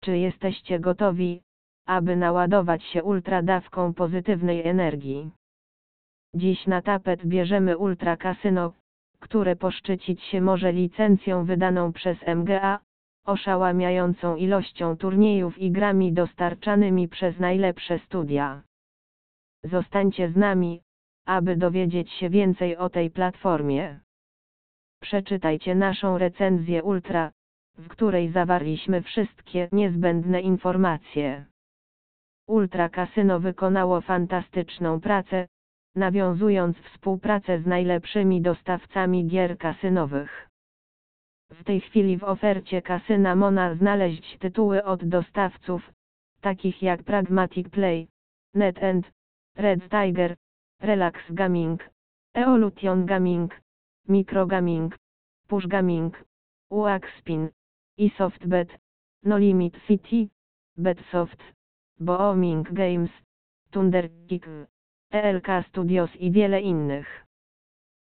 Czy jesteście gotowi, aby naładować się ultradawką pozytywnej energii? Dziś na tapet bierzemy Ultra Casino, które poszczycić się może licencją wydaną przez MGA, oszałamiającą ilością turniejów i grami dostarczanymi przez najlepsze studia. Zostańcie z nami, aby dowiedzieć się więcej o tej platformie. Przeczytajcie naszą recenzję Ultra, w której zawarliśmy wszystkie niezbędne informacje. Ultra Casino wykonało fantastyczną pracę, nawiązując współpracę z najlepszymi dostawcami gier kasynowych. W tej chwili w ofercie kasyna Mona znaleźć tytuły od dostawców, takich jak Pragmatic Play, NetEnt, Red Tiger, Relax Gaming, Evolution Gaming, Micro Gaming, Push Gaming, Uaxpin, i SoftBet, No Limit City, Betsoft, Booming Games, Thunderkick, ELK Studios i wiele innych.